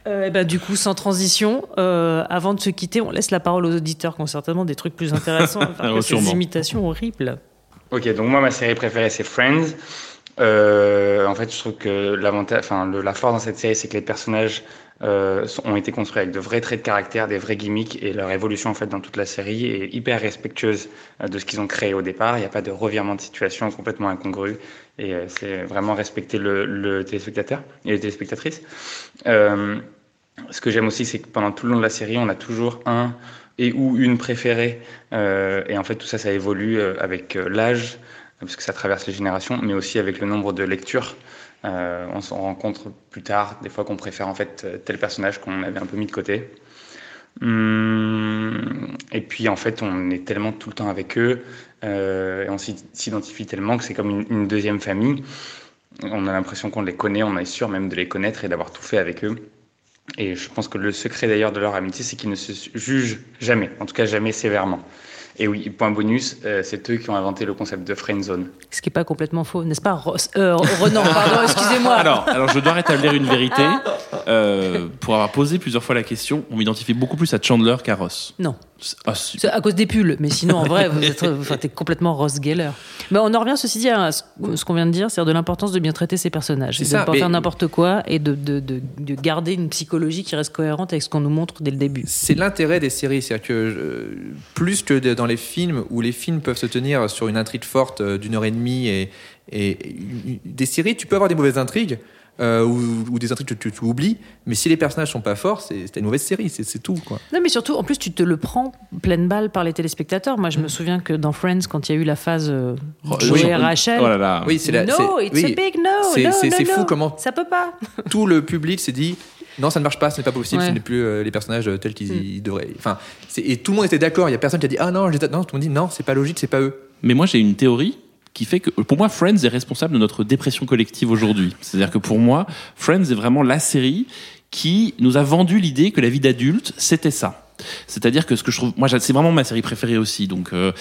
Euh, eh ben, du coup, sans transition, euh, avant de se quitter, on laisse la parole aux auditeurs qui ont certainement des trucs plus intéressants à faire que ces imitations horribles. Ok, donc moi, ma série préférée, c'est Friends. Euh, en fait, je trouve que l'avantage, enfin, la force dans cette série, c'est que les personnages euh, ont été construits avec de vrais traits de caractère, des vrais gimmicks, et leur évolution, en fait, dans toute la série est hyper respectueuse euh, de ce qu'ils ont créé au départ. Il n'y a pas de revirement de situation complètement incongru, et euh, c'est vraiment respecter le, le téléspectateur et les téléspectatrices. Euh, ce que j'aime aussi, c'est que pendant tout le long de la série, on a toujours un et ou une préférée. Et en fait, tout ça, ça évolue avec l'âge, parce que ça traverse les générations, mais aussi avec le nombre de lectures. Euh, on s'en rencontre plus tard, des fois qu'on préfère en fait tel personnage qu'on avait un peu mis de côté. Hum, et puis en fait, on est tellement tout le temps avec eux, euh, et on s'identifie tellement que c'est comme une deuxième famille. On a l'impression qu'on les connaît, on est sûr même de les connaître et d'avoir tout fait avec eux. Et je pense que le secret d'ailleurs de leur amitié, c'est qu'ils ne se jugent jamais, en tout cas jamais sévèrement. Et oui, point bonus, euh, c'est eux qui ont inventé le concept de friend zone. Ce qui n'est pas complètement faux, n'est-ce pas, Ross euh, Renan, pardon, excusez-moi. Alors, alors, je dois rétablir une vérité. Euh, pour avoir posé plusieurs fois la question, on m'identifie beaucoup plus à Chandler qu'à Ross. Non. Ah, si. À cause des pulls, mais sinon, en vrai, vous êtes, enfin, complètement Ross Geller. Mais on en revient, ceci dit, à ce ce qu'on vient de dire, c'est-à-dire de l'importance de bien traiter ses personnages. De ça, ne pas mais- faire n'importe quoi et de, de, de, de garder une psychologie qui reste cohérente avec ce qu'on nous montre dès le début. C'est l'intérêt des séries, c'est-à-dire que euh, plus que de- dans les films où les films peuvent se tenir sur une intrigue forte euh, d'une heure et demie et, et des séries, tu peux avoir des mauvaises intrigues euh, ou, ou des intrigues que tu, tu oublies, mais si les personnages sont pas forts, c'est une mauvaise série, c'est tout quoi. Non, mais surtout, en plus, tu te le prends pleine balle par les téléspectateurs. Moi, je Mm. me souviens que dans Friends, quand il y a eu la phase euh, Oh, Joey oui. Rachel. Oh là là. Oui, c'est la- no, c'est- it's oui, a big no. c'est- no, c'est- no, c'est no. fou comment- Ça peut pas. tout le public s'est dit non ça ne marche pas ce n'est pas possible Ouais. ce n'est plus euh, les personnages euh, tels qu'ils Mm. devraient enfin et tout le monde était d'accord il y a personne qui a dit ah non je les atte- non tout le monde dit non c'est pas logique c'est pas eux Mais moi, j'ai une théorie qui fait que, pour moi, Friends est responsable de notre dépression collective aujourd'hui. C'est-à-dire que pour moi, Friends est vraiment la série qui nous a vendu l'idée que la vie d'adulte, c'était ça. C'est-à-dire que ce que je trouve, moi, c'est vraiment ma série préférée aussi. Donc, euh,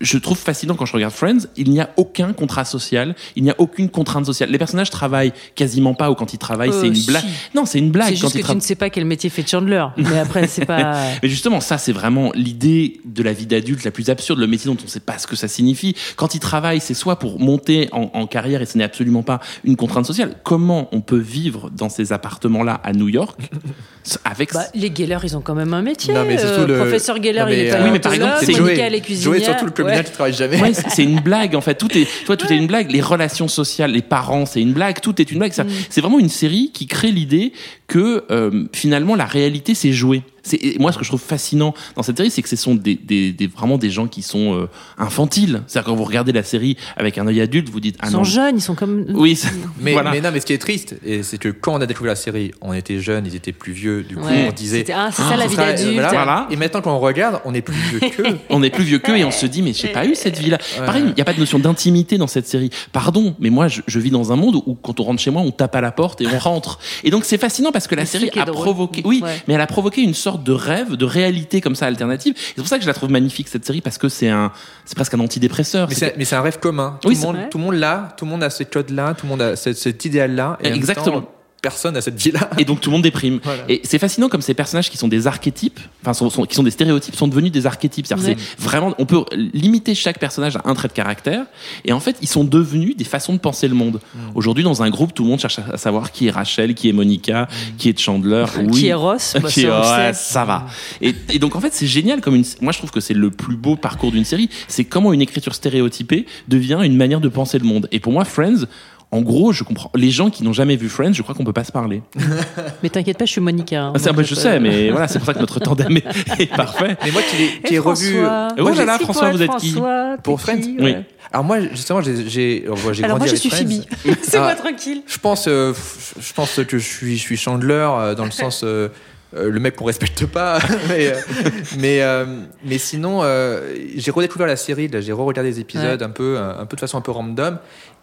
je trouve fascinant quand je regarde Friends, il n'y a aucun contrat social, il n'y a aucune contrainte sociale. Les personnages travaillent quasiment pas ou quand ils travaillent, Euh, c'est une si. blague. Non, c'est une blague C'est quand juste ils que tu travaillent. ne sais pas quel métier fait Chandler. Mais après, c'est pas. Mais justement, ça, c'est vraiment l'idée de la vie d'adulte la plus absurde, le métier dont on ne sait pas ce que ça signifie. Quand il travaille, c'est soit pour monter en, en carrière, et ce n'est absolument pas une contrainte sociale. Comment on peut vivre dans ces appartements-là à New York avec Bah, les Geller, ils ont quand même un métier. Non, mais c'est surtout Euh, le- Professeur Geller, Non, mais, il est euh, pas Oui, mais par exemple, c'est Joey. Joey surtout le communal Ouais. qui travaille jamais Ouais, c'est c'est une blague en fait. Tout est, toi, tout est une blague. Les relations sociales, les parents, c'est une blague. Tout est une blague. Ça- C'est vraiment une série qui crée l'idée que euh, finalement la réalité c'est joué. Moi ce que je trouve fascinant dans cette série, c'est que ce sont des, des, des- vraiment des gens qui sont euh, infantiles. C'est-à-dire quand vous regardez la série avec un œil adulte, vous dites ah Ils sont non. jeunes, ils sont comme. Oui, ça- mais, voilà. mais non mais ce qui est triste c'est que quand on a découvert la série on était jeunes ils étaient plus vieux du coup Ouais. on disait C'était- ah, c'est ça la ce vie d'adulte. voilà. Voilà. et maintenant quand on regarde on est plus vieux qu'eux on est plus vieux qu'eux et on se dit mais j'ai pas eu cette vie-là. Pareil, il n'y a pas de notion d'intimité dans cette série. Pardon, mais moi je, je vis dans un monde où quand on rentre chez moi, on tape à la porte et on rentre. Et donc c'est fascinant parce que la série a drôle. provoqué, oui, Ouais. mais elle a provoqué une sorte de rêve, de réalité comme ça alternative. C'est pour ça que je la trouve magnifique cette série parce que c'est un, c'est presque un antidépresseur. mais C'est un rêve commun tout Oui, le monde tout le monde l'a tout le monde a ce code là tout le monde a cet, cet idéal là Exactement. Personne à cette vie-là. Et donc tout le monde déprime. Voilà. Et c'est fascinant comme ces personnages qui sont des archétypes, enfin sont, sont- qui sont des stéréotypes, sont devenus des archétypes. Ouais. c'est vraiment, on peut limiter chaque personnage à un trait de caractère. Et en fait, ils sont devenus des façons de penser le monde. Mm. Aujourd'hui, dans un groupe, tout le monde cherche à savoir qui est Rachel, qui est Monica, qui est Chandler, oui. Mm. Qui est Ross Bah, Qui est- ouais, ça va. Et, et donc en fait, c'est génial comme une. Moi, je trouve que c'est le plus beau parcours d'une série. C'est comment une écriture stéréotypée devient une manière de penser le monde. Et pour moi, Friends. En gros, je comprends. Les gens qui n'ont jamais vu Friends, je crois qu'on peut pas se parler. Mais t'inquiète pas, je suis Monica. hein. Ah, c'est un peu, je sais, mais voilà, c'est pour ça que notre tandem est, est parfait. Mais moi, qui ai revu. François Oh là François, vous êtes qui François, Pour Friends qui, Oui. Alors moi, justement, j'ai alors, moi, je suis. Phoebe. C'est Ah. moi tranquille. Je pense, euh, je pense que je suis, je suis Chandler euh, dans le sens euh, euh, le mec qu'on respecte pas. mais, euh, mais, euh, mais sinon, euh, j'ai redécouvert la série. J'ai re-regardé les épisodes un peu, un peu de façon un peu random.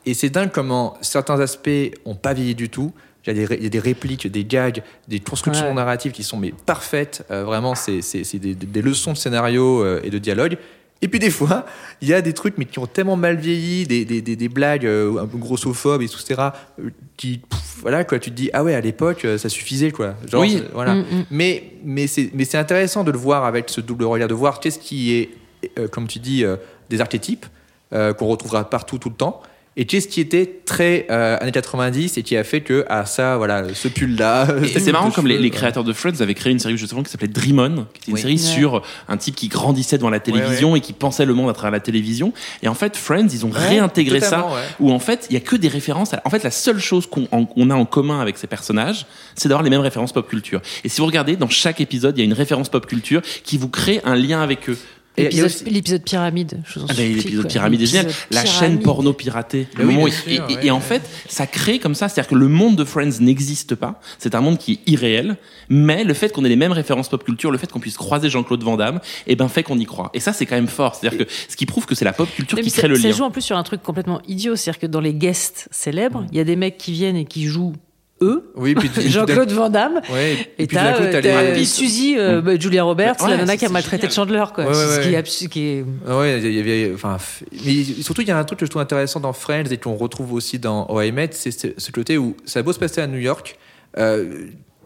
Et c'est dingue comment certains aspects ont pas vieilli du tout. Il y, a des, ré- il y a des répliques, des gags, des constructions Ouais. narratives qui sont mais parfaites. Euh, vraiment, c'est des, des leçons de scénario euh, et de dialogue. Et puis des fois, il y a des trucs mais qui ont tellement mal vieilli, des, blagues euh, un peu grossophobes etc. Qui, pff, voilà quoi, tu te dis ah ouais à l'époque ça suffisait quoi. Genre, Oui. voilà. Mm, mm. Mais mais c'est intéressant de le voir avec ce double regard, de voir qu'est-ce qui est comme tu dis des archétypes qu'on retrouvera partout tout le temps. Et qu'est-ce qui était très euh, années 90 et qui a fait que ah ça voilà ce pull là. C'est marrant comme les, les créateurs de Friends avaient créé une série justement qui s'appelait Dream On, qui était une Oui. série Ouais. sur un type qui grandissait devant la télévision et qui pensait le monde à travers la télévision. Et en fait, Friends, ils ont Ouais, réintégré ça, où en fait, il y a que des références. à- En fait, la seule chose qu'on on a en commun avec ces personnages, c'est d'avoir les mêmes références pop culture. Et si vous regardez, dans chaque épisode, il y a une référence pop culture qui vous crée un lien avec eux. L'épisode pyramide. Je vous en Ah ben, l'épisode pyramide est génial. La chaîne porno piratée. Mais Le oui, moment sûr, et- ouais. et en fait, ça crée comme ça. C'est-à-dire que le monde de Friends n'existe pas. C'est un monde qui est irréel. Mais le fait qu'on ait les mêmes références pop culture, le fait qu'on puisse croiser Jean-Claude Van Damme, eh ben, fait qu'on y croit. Et ça, c'est quand même fort. C'est-à-dire que ce qui prouve que c'est la pop culture Mais qui ça- crée le ça lien. joue en plus sur un truc complètement idiot. C'est-à-dire que dans les guests célèbres, il y a des mecs qui viennent et qui jouent eux. Oui puis puis- Jean-Claude Van Damme. Ouais, Et puis tout d'un t'as coup, euh, t'as t'as les- Suzy, euh, bah, Julia Roberts, Ouais, la nana c'est- qui a c'est maltraité. Chandler, quoi. Ouais, ouais, Ce qui est qui Ah Ouais, il y avait, enfin, mais surtout il y a un truc que je trouve intéressant dans Friends et qu'on retrouve aussi dans I Met, c'est ce, ce côté où ça a beau se passer à New York, euh,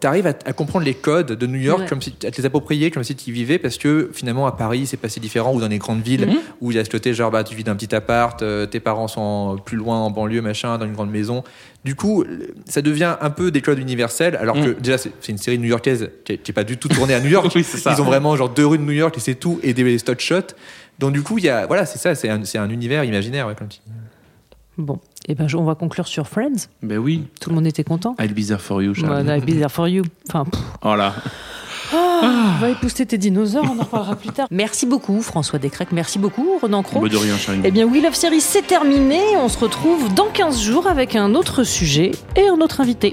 t'arrives à, à comprendre les codes de New York Ouais. comme si à te les approprier comme si tu y vivais parce que finalement à Paris c'est passé différent ou dans les grandes villes Mhm. où il y a ce côté genre bah tu vis dans un petit appart, euh, tes parents sont plus loin en banlieue machin dans une grande maison. Du coup, ça devient un peu des codes universels alors que Mhm. déjà, c'est une série new-yorkaise qui est, qui est pas du tout tournée à New York. Oui, c'est ça. Ils ont vraiment genre deux rues de New York et c'est tout et des stock shots. Donc du coup, il y a voilà, c'est ça, c'est un, univers imaginaire ouais, tu. Bon, et ben on va conclure sur Friends. Ben oui. Tout le monde était content. I'll be there for you, Charles. Voilà, bizarre for you. Enfin, pff, Oh là. on va épousseter tes dinosaures, on en reparlera plus tard. Merci beaucoup, François Descrec. Merci beaucoup, Renan Cros. Bah, de rien, Charles. Eh bien, We Love Series, c'est terminé. On se retrouve dans 15 jours avec un autre sujet et un autre invité.